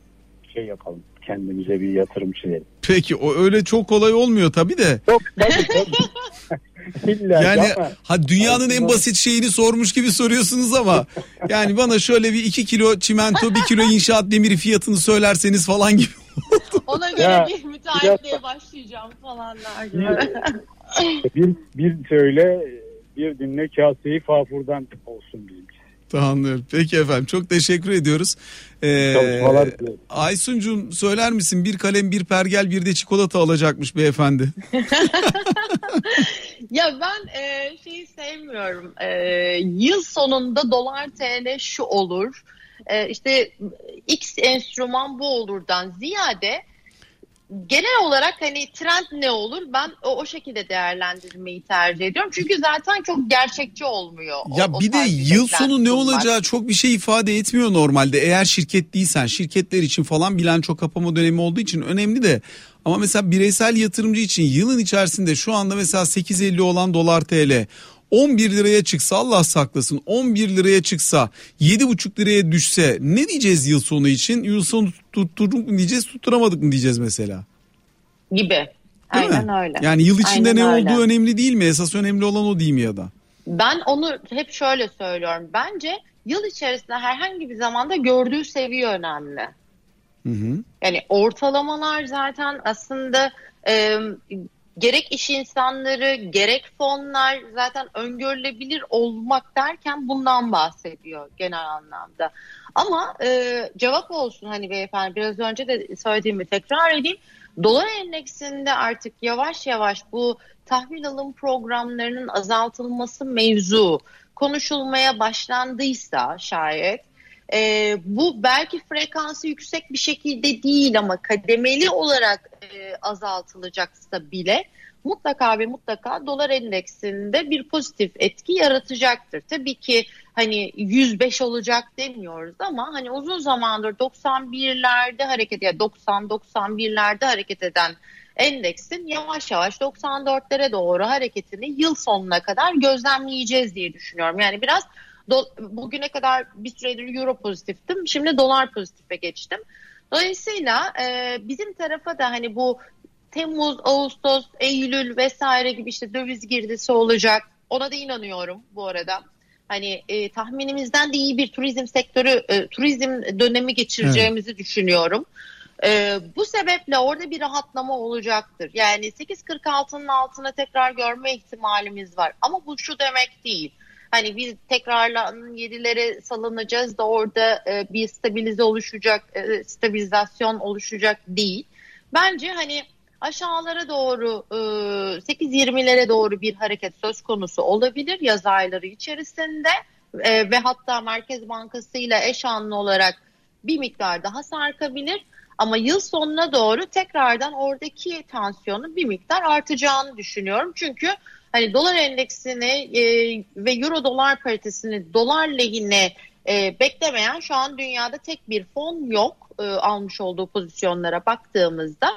şey yapalım. Kendimize bir yatırım çizelim. Peki o öyle çok kolay olmuyor tabii de. Çok tabii tabii. İlla Yani ama ha dünyanın en basit şeyini sormuş gibi soruyorsunuz ama yani bana şöyle bir 2 kilo çimento 1 kilo inşaat demiri fiyatını söylerseniz falan gibi. Ona göre Ya, bir müteahhitliğe başlayacağım falanlar gibi. bir, bir söyle bir dinle kaseyi fafurdan olsun diyeyim. Anlıyorum. Peki efendim çok teşekkür ediyoruz. Ee. Aysuncuğum söyler misin bir kalem bir pergel bir de çikolata alacakmış beyefendi. ya ben e, şeyi sevmiyorum. E, yıl sonunda dolar TL şu olur. E, işte X enstrüman bu olurdan ziyade genel olarak hani trend ne olur ben o, o şekilde değerlendirmeyi tercih ediyorum. Çünkü zaten çok gerçekçi olmuyor. o- Ya o bir de tarz yıl sonu ne var. olacağı çok bir şey ifade etmiyor normalde. Eğer şirket değilsen şirketler için falan bilanço kapama dönemi olduğu için önemli de. Ama mesela bireysel yatırımcı için yılın içerisinde şu anda mesela 8.50 olan dolar TL 11 liraya çıksa Allah saklasın 11 liraya çıksa 7,5 liraya düşse ne diyeceğiz yıl sonu için? Yıl sonu tutturduk mu diyeceğiz tutturamadık mı diyeceğiz mesela. Gibi. Değil Aynen mi? öyle. Yani yıl içinde Aynen ne öyle. olduğu önemli değil mi? Esas önemli olan o değil mi ya da? Ben onu hep şöyle söylüyorum. Bence yıl içerisinde herhangi bir zamanda gördüğü seviye önemli. Hı hı. Yani ortalamalar zaten aslında e, gerek iş insanları gerek fonlar zaten öngörülebilir olmak derken bundan bahsediyor genel anlamda. Ama e, cevap olsun hani beyefendi biraz önce de söylediğimi tekrar edeyim. Dolar endeksinde artık yavaş yavaş bu tahvil alım programlarının azaltılması mevzu konuşulmaya başlandıysa şayet e, bu belki frekansı yüksek bir şekilde değil ama kademeli olarak e, azaltılacaksa bile mutlaka ve mutlaka dolar endeksinde bir pozitif etki yaratacaktır. Tabii ki hani 105 olacak demiyoruz ama hani uzun zamandır 91'lerde hareket ya yani 90-91'lerde hareket eden endeksin yavaş yavaş 94'lere doğru hareketini yıl sonuna kadar gözlemleyeceğiz diye düşünüyorum. Yani biraz do, bugüne kadar bir süredir euro pozitiftim. Şimdi dolar pozitife geçtim. Dolayısıyla e, bizim tarafa da hani bu Temmuz, Ağustos, Eylül vesaire gibi işte döviz girdisi olacak. Ona da inanıyorum bu arada. Hani e, tahminimizden de iyi bir turizm sektörü, e, turizm dönemi geçireceğimizi evet. düşünüyorum. E, bu sebeple orada bir rahatlama olacaktır. Yani 8.46'nın altına tekrar görme ihtimalimiz var. Ama bu şu demek değil. Hani biz tekrarlan yedilere salınacağız da orada e, bir stabilize oluşacak, e, stabilizasyon oluşacak değil. Bence hani aşağılara doğru e, 8-20'lere doğru bir hareket söz konusu olabilir yaz ayları içerisinde e, ve hatta Merkez Bankası ile eş anlı olarak bir miktar daha sarkabilir. Ama yıl sonuna doğru tekrardan oradaki tansiyonun bir miktar artacağını düşünüyorum. Çünkü hani dolar endeksini e, ve euro dolar paritesini dolar lehine e, beklemeyen şu an dünyada tek bir fon yok e, almış olduğu pozisyonlara baktığımızda.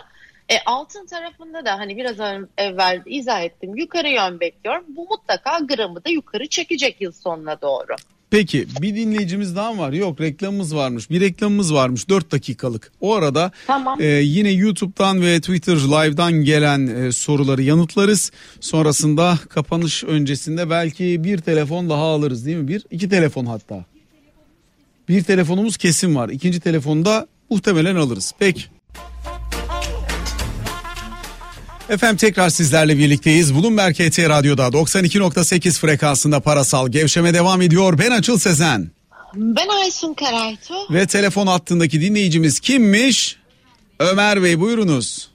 E, altın tarafında da hani biraz evvel izah ettim yukarı yön bekliyorum. Bu mutlaka gramı da yukarı çekecek yıl sonuna doğru. Peki bir dinleyicimiz daha var. Yok reklamımız varmış. Bir reklamımız varmış 4 dakikalık. O arada tamam. e, yine YouTube'dan ve Twitter Live'dan gelen e, soruları yanıtlarız. Sonrasında kapanış öncesinde belki bir telefon daha alırız değil mi? Bir, iki telefon hatta. Bir telefonumuz kesin var. İkinci telefonda muhtemelen alırız. Peki. Efendim tekrar sizlerle birlikteyiz. Bloomberg HT Radyo'da 92.8 frekansında parasal gevşeme devam ediyor. Ben Açıl Sezen. Ben Aysun Karaytu. Ve telefon hattındaki dinleyicimiz kimmiş? Ömer Bey buyurunuz.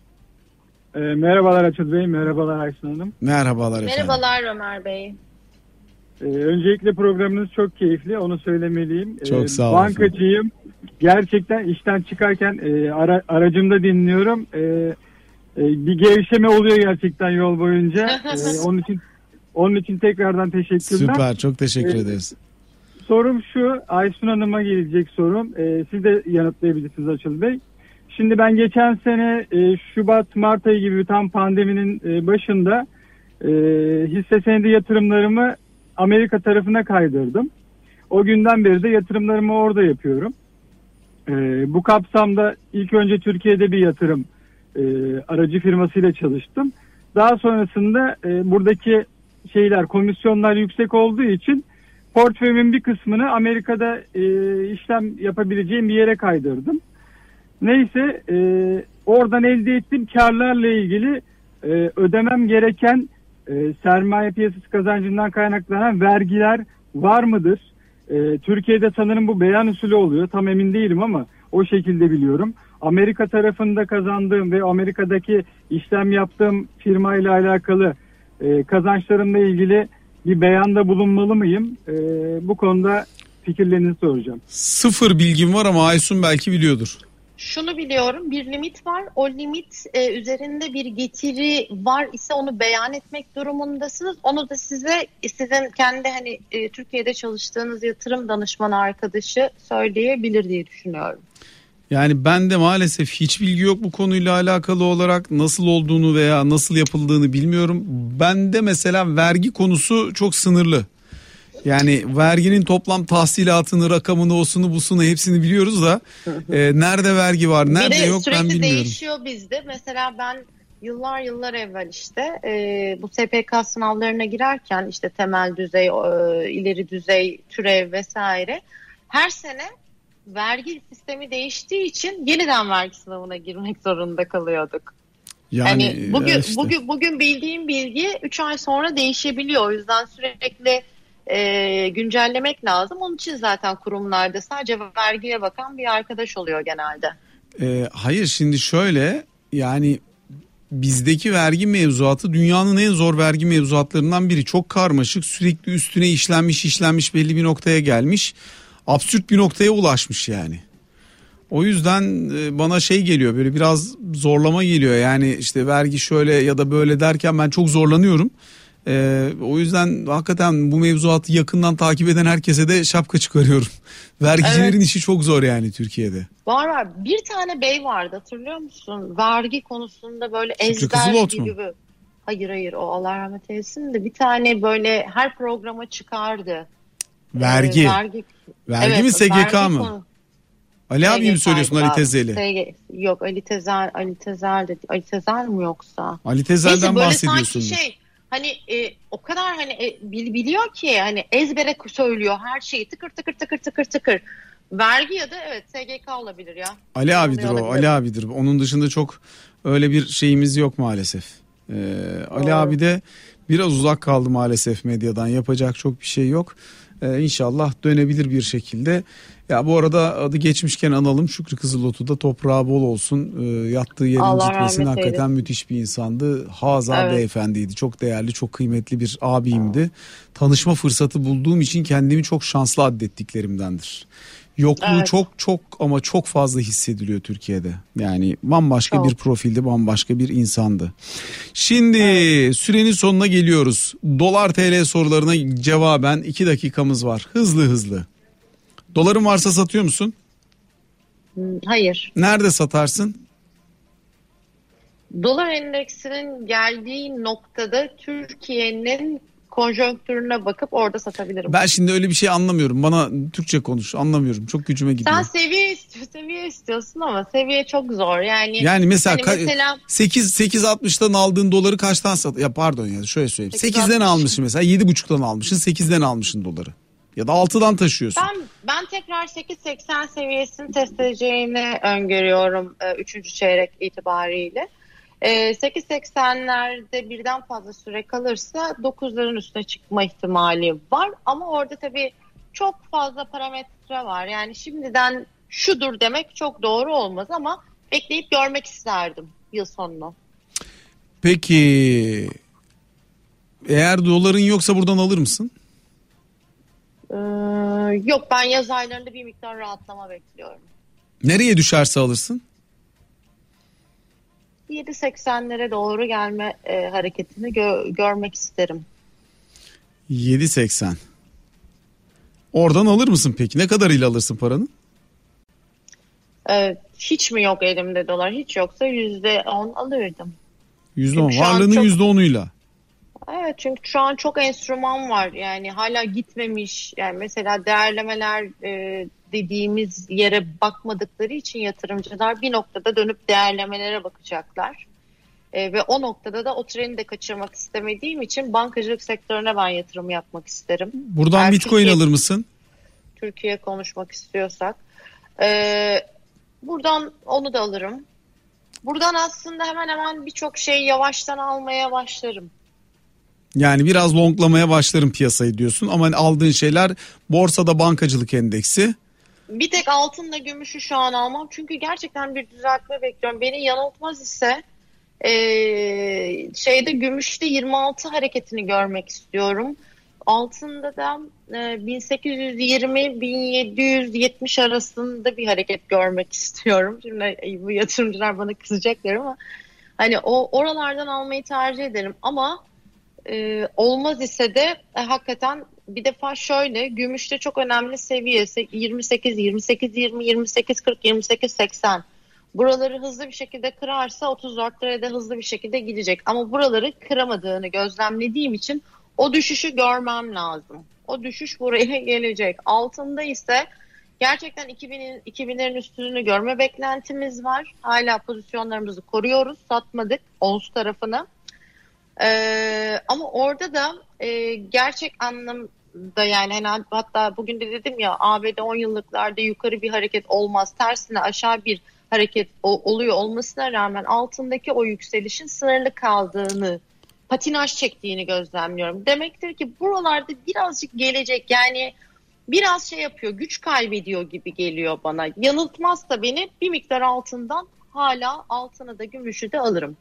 E, merhabalar Açıl Bey, merhabalar Aysun Hanım. Merhabalar efendim. Merhabalar Ömer Bey. E, öncelikle programınız çok keyifli, onu söylemeliyim. Çok e, sağ olun. Bankacıyım. Gerçekten işten çıkarken e, ara, aracımda dinliyorum. E, e, bir gevşeme oluyor gerçekten yol boyunca. E, onun için onun için tekrardan teşekkürler. Süper çok teşekkür e, ederiz. Sorum şu Aysun Hanım'a gelecek sorum. Siz de yanıtlayabilirsiniz Açıl Bey. Şimdi ben geçen sene e, Şubat Mart ayı gibi tam pandeminin e, başında e, hisse senedi yatırımlarımı Amerika tarafına kaydırdım. O günden beri de yatırımlarımı orada yapıyorum. E, bu kapsamda ilk önce Türkiye'de bir yatırım e, aracı firmasıyla çalıştım. Daha sonrasında e, buradaki şeyler komisyonlar yüksek olduğu için portföyümün bir kısmını Amerika'da e, işlem yapabileceğim bir yere kaydırdım. Neyse e, oradan elde ettiğim karlarla ilgili e, ödemem gereken e, sermaye piyasası kazancından kaynaklanan vergiler var mıdır? E, Türkiye'de sanırım bu beyan usulü oluyor. Tam emin değilim ama o şekilde biliyorum. Amerika tarafında kazandığım ve Amerika'daki işlem yaptığım firma ile alakalı e, kazançlarımla ilgili bir beyanda bulunmalı mıyım? E, bu konuda fikirlerinizi soracağım. Sıfır bilgim var ama Aysun belki biliyordur. Şunu biliyorum bir limit var. O limit e, üzerinde bir getiri var ise onu beyan etmek durumundasınız. Onu da size sizin kendi hani e, Türkiye'de çalıştığınız yatırım danışmanı arkadaşı söyleyebilir diye düşünüyorum. Yani ben de maalesef hiç bilgi yok bu konuyla alakalı olarak nasıl olduğunu veya nasıl yapıldığını bilmiyorum. Ben de mesela vergi konusu çok sınırlı. Yani verginin toplam tahsilatını, rakamını, osunu, busunu hepsini biliyoruz da e, nerede vergi var, nerede yok ben bilmiyorum. Sürekli değişiyor bizde. Mesela ben yıllar yıllar evvel işte e, bu SPK sınavlarına girerken işte temel düzey, e, ileri düzey, türev vesaire her sene vergi sistemi değiştiği için yeniden vergi sınavına girmek zorunda kalıyorduk. Yani, Yani bugün işte. bugün bugün bildiğim bilgi 3 ay sonra değişebiliyor. O yüzden sürekli e, güncellemek lazım. Onun için zaten kurumlarda sadece vergiye bakan bir arkadaş oluyor genelde. Ee, hayır şimdi şöyle yani bizdeki vergi mevzuatı dünyanın en zor vergi mevzuatlarından biri. Çok karmaşık sürekli üstüne işlenmiş işlenmiş belli bir noktaya gelmiş. Absürt bir noktaya ulaşmış yani. O yüzden e, bana şey geliyor böyle biraz zorlama geliyor. Yani işte vergi şöyle ya da böyle derken ben çok zorlanıyorum. Ee, o yüzden hakikaten bu mevzuatı yakından takip eden herkese de şapka çıkarıyorum. Vergicilerin Evet. işi çok zor yani Türkiye'de. Var var. Bir tane bey vardı hatırlıyor musun? Vergi konusunda böyle ezber mu? gibi. bir- Hayır hayır o Allah rahmet eylesin de bir tane böyle her programa çıkardı. Vergi. Ee, vergi, Vergi Evet, mi SGK vergi mı? konu- Ali abi mi söylüyorsun Ali. Tezeli? SG Yok Ali Tezel, Ali Tezel de Ali Tezel mi yoksa? Ali Neyse Tezel'den böyle bahsediyorsun. sanki şey hani e, o kadar hani e, bil- biliyor ki hani ezbere söylüyor her şeyi tıkır tıkır tıkır tıkır tıkır. Vergi ya da evet SGK olabilir ya. Ali abidir o. Ali abidir. Onun dışında çok öyle bir şeyimiz yok maalesef. Ee, Ali abi de biraz uzak kaldı maalesef medyadan. Yapacak çok bir şey yok. Ee, inşallah dönebilir bir şekilde. Ya bu arada adı geçmişken analım. Şükrü Kızılot'u da toprağı bol olsun. Ee, yattığı yerin Allah gitmesin. Hakikaten eylesin. müthiş bir insandı. Haza Evet. beyefendiydi. Çok değerli, çok kıymetli bir abimdi. Tanışma fırsatı bulduğum için kendimi çok şanslı addettiklerimdendir. Yokluğu Evet. çok çok ama çok fazla hissediliyor Türkiye'de. Yani bambaşka Çok. bir profilde bambaşka bir insandı. Şimdi sürenin sonuna geliyoruz. Dolar TL sorularına cevaben 2 dakikamız var. Hızlı hızlı. Doların varsa satıyor musun? Hayır. Nerede satarsın? Dolar endeksinin geldiği noktada Türkiye'nin konjonktürüne bakıp orada satabilirim. Ben şimdi öyle bir şey anlamıyorum. Bana Türkçe konuş. Anlamıyorum. Çok gücüme gidiyor. Sen seviye istiyorsun, seviye istiyorsun ama seviye çok zor. Yani Yani mesela, hani mesela 8 8.60'dan aldığın doları kaçtan sat? Ya pardon ya şöyle söyleyeyim. 8'den 8.60. almışsın mesela 7.5'tan almışsın 8'den almışsın doları. Ya da 6'dan taşıyorsun. ben ben tekrar 8.80 seviyesini test edeceğini öngörüyorum 3. çeyrek itibariyle. E, 8.80'lerde birden fazla süre kalırsa 9'ların üstüne çıkma ihtimali var. Ama orada tabii çok fazla parametre var. Yani şimdiden şudur demek çok doğru olmaz ama bekleyip görmek isterdim yıl sonunu. Peki eğer doların yoksa buradan alır mısın? Ee, yok ben yaz aylarında bir miktar rahatlama bekliyorum. Nereye düşerse alırsın? 7.80'lere doğru gelme e, hareketini gö- görmek isterim. 7.80. Oradan alır mısın peki? Ne kadarıyla alırsın paranı? Ee, hiç mi yok elimde dolar? Hiç yoksa %10 alırdım. %10. Çünkü şu an Varlığının çok- %10'uyla. Evet çünkü şu an çok enstrüman var. Yani hala gitmemiş. Yani mesela değerlemeler e, dediğimiz yere bakmadıkları için yatırımcılar bir noktada dönüp değerlemelere bakacaklar. E, ve o noktada da o treni de kaçırmak istemediğim için bankacılık sektörüne ben yatırım yapmak isterim. Buradan Eğer Bitcoin Türkiye- alır mısın? Türkiye konuşmak istiyorsak. Ee, buradan onu da alırım. Buradan aslında hemen hemen birçok şeyi yavaştan almaya başlarım. Yani biraz longlamaya başlarım piyasayı diyorsun ama hani aldığın şeyler borsada bankacılık endeksi. Bir tek altınla gümüşü şu an almam. Çünkü gerçekten bir düzeltme bekliyorum. Beni yanıltmaz ise ee, şeyde gümüşte 26 hareketini görmek istiyorum. Altında da e, 1820-1770 arasında bir hareket görmek istiyorum. Şimdi bu yatırımcılar bana kızacaklar ama hani o oralardan almayı tercih ederim ama e, olmaz ise de e, hakikaten bir defa şöyle gümüşte çok önemli seviye 28 28 20 28 40 28 80 buraları hızlı bir şekilde kırarsa 34 liraya hızlı bir şekilde gidecek ama buraları kıramadığını gözlemlediğim için o düşüşü görmem lazım. O düşüş buraya gelecek. Altında ise gerçekten 2000'in 2000'lerin üstünü görme beklentimiz var. Hala pozisyonlarımızı koruyoruz. Satmadık ons tarafına. Ee, ama orada da e, gerçek anlamda yani hani hatta bugün de dedim ya ABD 10 yıllıklarda yukarı bir hareket olmaz. Tersine aşağı bir hareket o, oluyor olmasına rağmen altındaki o yükselişin sınırlı kaldığını patinaj çektiğini gözlemliyorum. Demektir ki buralarda birazcık gelecek yani biraz şey yapıyor güç kaybediyor gibi geliyor bana. Yanıltmazsa beni bir miktar altından hala altını da gümüşü de alırım.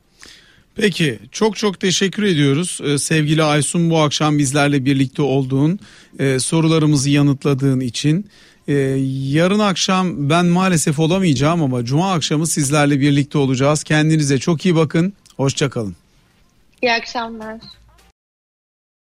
Peki çok çok teşekkür ediyoruz ee, sevgili Aysun bu akşam bizlerle birlikte olduğun e, sorularımızı yanıtladığın için. Ee, yarın akşam ben maalesef olamayacağım ama cuma akşamı sizlerle birlikte olacağız. Kendinize çok iyi bakın. Hoşçakalın. İyi akşamlar.